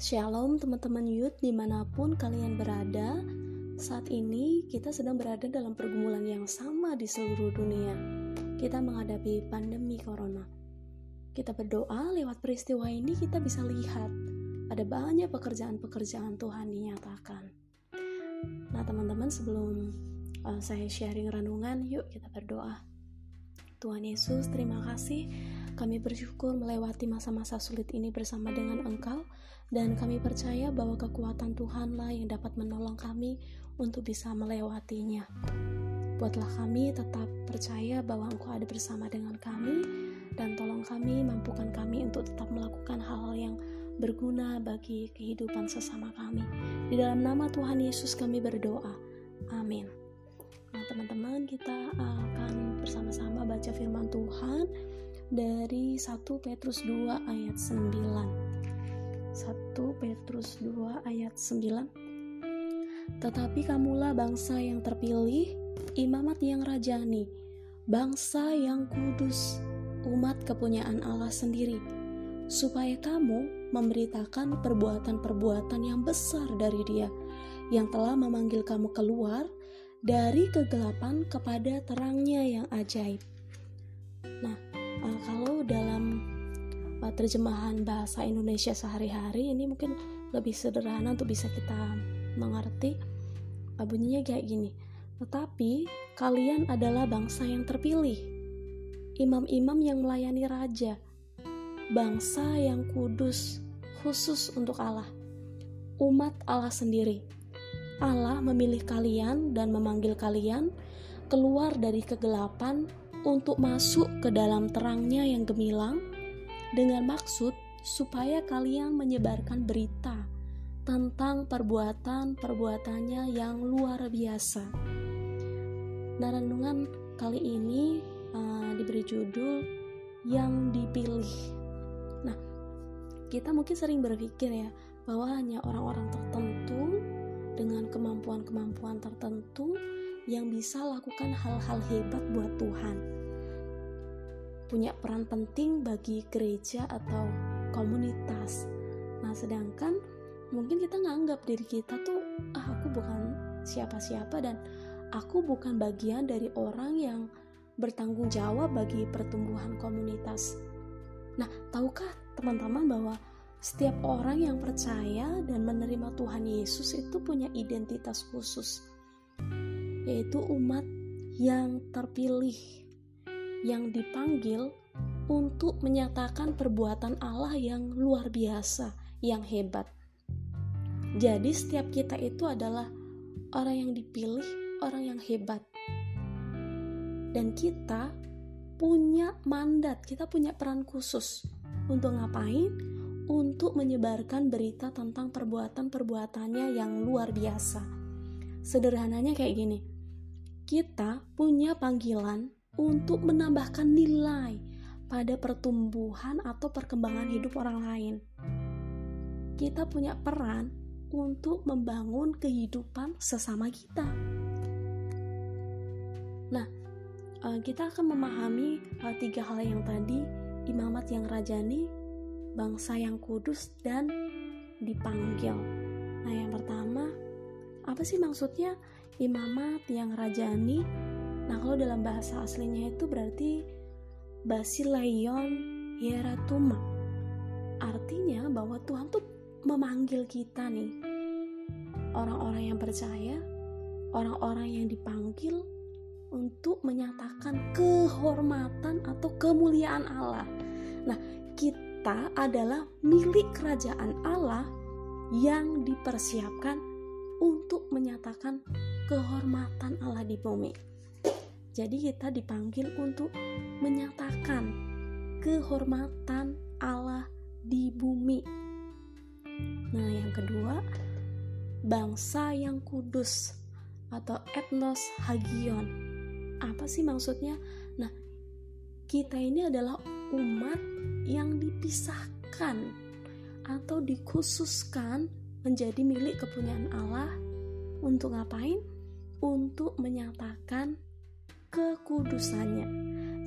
Shalom teman-teman youth di mana pun kalian berada. Saat ini kita sedang berada dalam pergumulan yang sama di seluruh dunia. Kita menghadapi pandemi corona. Kita berdoa lewat peristiwa ini kita bisa lihat Ada banyak pekerjaan-pekerjaan Tuhan dinyatakan. Nah teman-teman sebelum uh, saya sharing renungan Yuk kita berdoa. Tuhan Yesus terima kasih kami bersyukur melewati masa-masa sulit ini bersama dengan Engkau, dan kami percaya bahwa kekuatan Tuhanlah yang dapat menolong kami untuk bisa melewatinya. Buatlah kami tetap percaya bahwa Engkau ada bersama dengan kami, dan tolong kami, mampukan kami untuk tetap melakukan hal-hal yang berguna bagi kehidupan sesama kami. Di dalam nama Tuhan Yesus kami berdoa. Amin. Nah, teman-teman, kita akan bersama-sama baca firman Tuhan dari 1 Petrus 2 ayat 9. 1 Petrus 2 ayat 9. Tetapi kamulah bangsa yang terpilih, imamat yang rajani, bangsa yang kudus, umat kepunyaan Allah sendiri, supaya kamu memberitakan perbuatan-perbuatan yang besar dari Dia, yang telah memanggil kamu keluar dari kegelapan kepada terangnya yang ajaib. Nah, kalau dalam uh, terjemahan bahasa Indonesia sehari-hari ini mungkin lebih sederhana untuk bisa kita mengerti uh, bunyinya kayak gini. Tetapi kalian adalah bangsa yang terpilih. Imam-imam yang melayani raja. Bangsa yang kudus khusus untuk Allah. Umat Allah sendiri. Allah memilih kalian dan memanggil kalian keluar dari kegelapan untuk masuk ke dalam terangnya yang gemilang dengan maksud supaya kalian menyebarkan berita tentang perbuatan-perbuatannya yang luar biasa. Nah, renungan kali ini uh, diberi judul yang dipilih. Nah, kita mungkin sering berpikir ya bahwa hanya orang-orang tertentu dengan kemampuan-kemampuan tertentu yang bisa lakukan hal-hal hebat buat Tuhan. Punya peran penting bagi gereja atau komunitas. Nah, sedangkan mungkin kita nganggap diri kita tuh, ah aku bukan siapa-siapa dan aku bukan bagian dari orang yang bertanggung jawab bagi pertumbuhan komunitas. Nah, tahukah teman-teman bahwa setiap orang yang percaya dan menerima Tuhan Yesus itu punya identitas khusus yaitu umat yang terpilih, yang dipanggil untuk menyatakan perbuatan Allah yang luar biasa, yang hebat. Jadi, setiap kita itu adalah orang yang dipilih, orang yang hebat, dan kita punya mandat, kita punya peran khusus untuk ngapain? Untuk menyebarkan berita tentang perbuatan-perbuatannya yang luar biasa. Sederhananya kayak gini, kita punya panggilan untuk menambahkan nilai pada pertumbuhan atau perkembangan hidup orang lain. Kita punya peran untuk membangun kehidupan sesama kita. Nah, eh, kita akan memahami eh, tiga hal yang tadi: imamat yang rajani, bangsa yang kudus, dan dipanggil. Nah, yang pertama, apa sih maksudnya? imamat yang rajani. Nah kalau dalam bahasa aslinya itu berarti Basileion Yeratuma. Artinya bahwa Tuhan tuh memanggil kita nih. Orang-orang yang percaya orang-orang yang dipanggil untuk menyatakan kehormatan atau kemuliaan Allah. Nah kita adalah milik kerajaan Allah yang dipersiapkan untuk menyatakan kehormatan Allah di bumi. Jadi kita dipanggil untuk menyatakan kehormatan Allah di bumi. Nah, yang kedua, bangsa yang kudus atau etnos hagion. Apa sih maksudnya? Nah, kita ini adalah umat yang dipisahkan atau dikhususkan menjadi milik kepunyaan Allah untuk ngapain? Untuk menyatakan kekudusannya.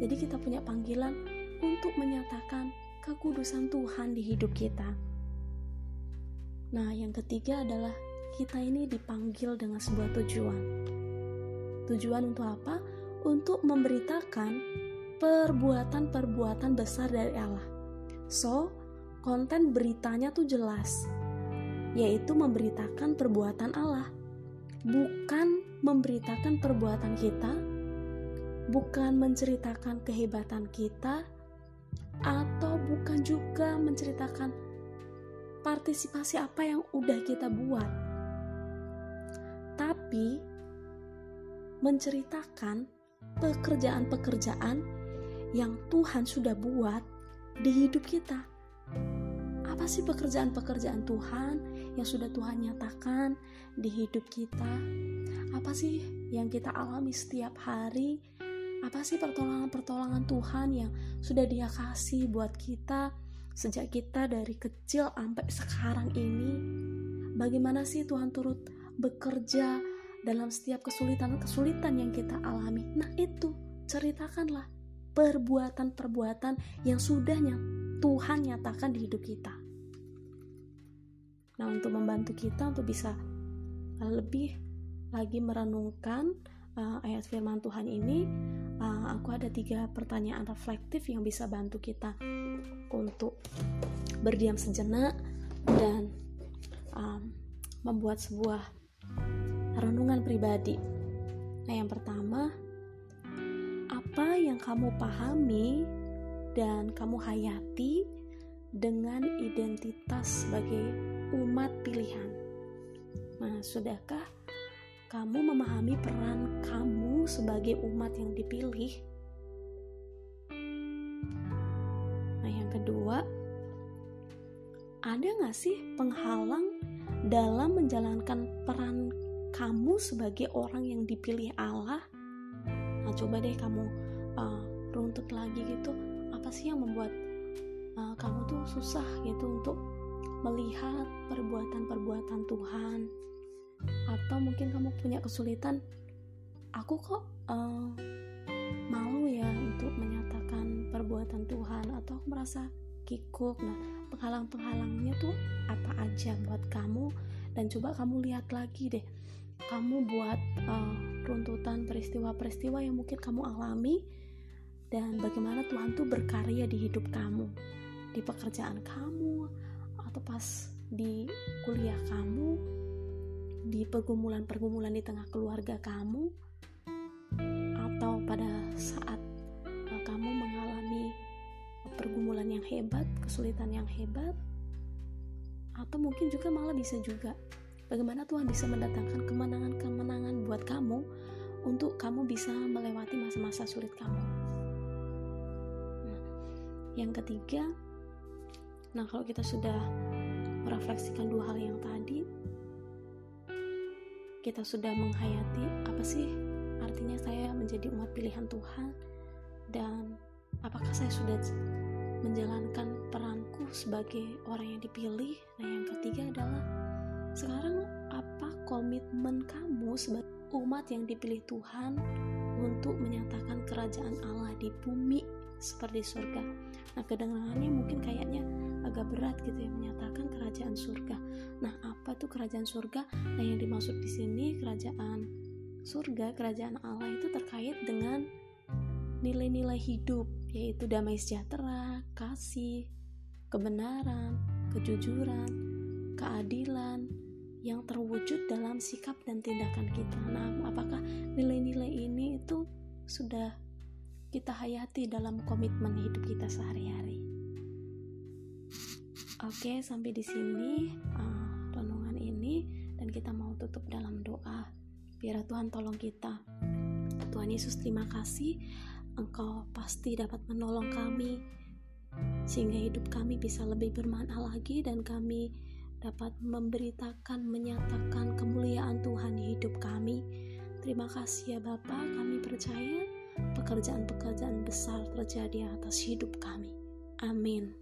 Jadi kita punya panggilan untuk menyatakan kekudusan Tuhan di hidup kita. Nah, yang ketiga adalah kita ini dipanggil dengan sebuah tujuan. Tujuan untuk apa? Untuk memberitakan perbuatan-perbuatan besar dari Allah. So, konten beritanya tuh jelas, yaitu memberitakan perbuatan Allah, bukan memberitakan perbuatan kita, bukan menceritakan kehebatan kita, atau bukan juga menceritakan partisipasi apa yang udah kita buat, tapi menceritakan pekerjaan-pekerjaan yang Tuhan sudah buat di hidup kita apa sih pekerjaan-pekerjaan Tuhan yang sudah Tuhan nyatakan di hidup kita? Apa sih yang kita alami setiap hari? Apa sih pertolongan-pertolongan Tuhan yang sudah Dia kasih buat kita sejak kita dari kecil sampai sekarang ini? Bagaimana sih Tuhan turut bekerja dalam setiap kesulitan-kesulitan yang kita alami? Nah, itu ceritakanlah perbuatan-perbuatan yang sudahnya Tuhan nyatakan di hidup kita. Nah, untuk membantu kita untuk bisa lebih lagi merenungkan uh, ayat firman Tuhan ini, uh, aku ada tiga pertanyaan reflektif yang bisa bantu kita untuk berdiam sejenak dan um, membuat sebuah renungan pribadi. Nah, yang pertama, apa yang kamu pahami dan kamu hayati dengan identitas sebagai umat pilihan. Nah, sudahkah kamu memahami peran kamu sebagai umat yang dipilih? Nah, yang kedua, ada nggak sih penghalang dalam menjalankan peran kamu sebagai orang yang dipilih Allah? Nah, coba deh kamu uh, runtut lagi gitu apa sih yang membuat uh, kamu tuh susah gitu untuk melihat perbuatan-perbuatan Tuhan? Atau mungkin kamu punya kesulitan aku kok uh, malu ya untuk menyatakan perbuatan Tuhan? Atau aku merasa kikuk. Nah penghalang-penghalangnya tuh apa aja buat kamu? Dan coba kamu lihat lagi deh kamu buat uh, runtutan peristiwa-peristiwa yang mungkin kamu alami dan bagaimana Tuhan tuh berkarya di hidup kamu, di pekerjaan kamu, atau pas di kuliah kamu, di pergumulan-pergumulan di tengah keluarga kamu, atau pada saat uh, kamu mengalami pergumulan yang hebat, kesulitan yang hebat, atau mungkin juga malah bisa juga bagaimana Tuhan bisa mendatangkan kemenangan-kemenangan buat kamu untuk kamu bisa melewati masa-masa sulit kamu. Yang ketiga, nah kalau kita sudah merefleksikan dua hal yang tadi, kita sudah menghayati apa sih artinya saya menjadi umat pilihan Tuhan dan apakah saya sudah menjalankan peranku sebagai orang yang dipilih. Nah, yang ketiga adalah sekarang apa komitmen kamu sebagai umat yang dipilih Tuhan untuk menyatakan kerajaan Allah di bumi seperti surga. Nah, kedengarannya mungkin kayaknya agak berat gitu ya menyatakan kerajaan surga. Nah, apa tuh kerajaan surga? Nah, yang dimaksud di sini kerajaan surga, kerajaan Allah itu terkait dengan nilai-nilai hidup, yaitu damai sejahtera, kasih, kebenaran, kejujuran, keadilan yang terwujud dalam sikap dan tindakan kita. Nah, apakah nilai-nilai ini itu sudah kita hayati dalam komitmen hidup kita sehari-hari. Oke, sampai di sini uh, renungan ini dan kita mau tutup dalam doa. Biar Tuhan tolong kita. Tuhan Yesus, terima kasih. Engkau pasti dapat menolong kami sehingga hidup kami bisa lebih bermakna lagi dan kami dapat memberitakan, menyatakan kemuliaan Tuhan di hidup kami. Terima kasih ya Bapak, kami percaya pekerjaan-pekerjaan besar terjadi atas hidup kami. Amin.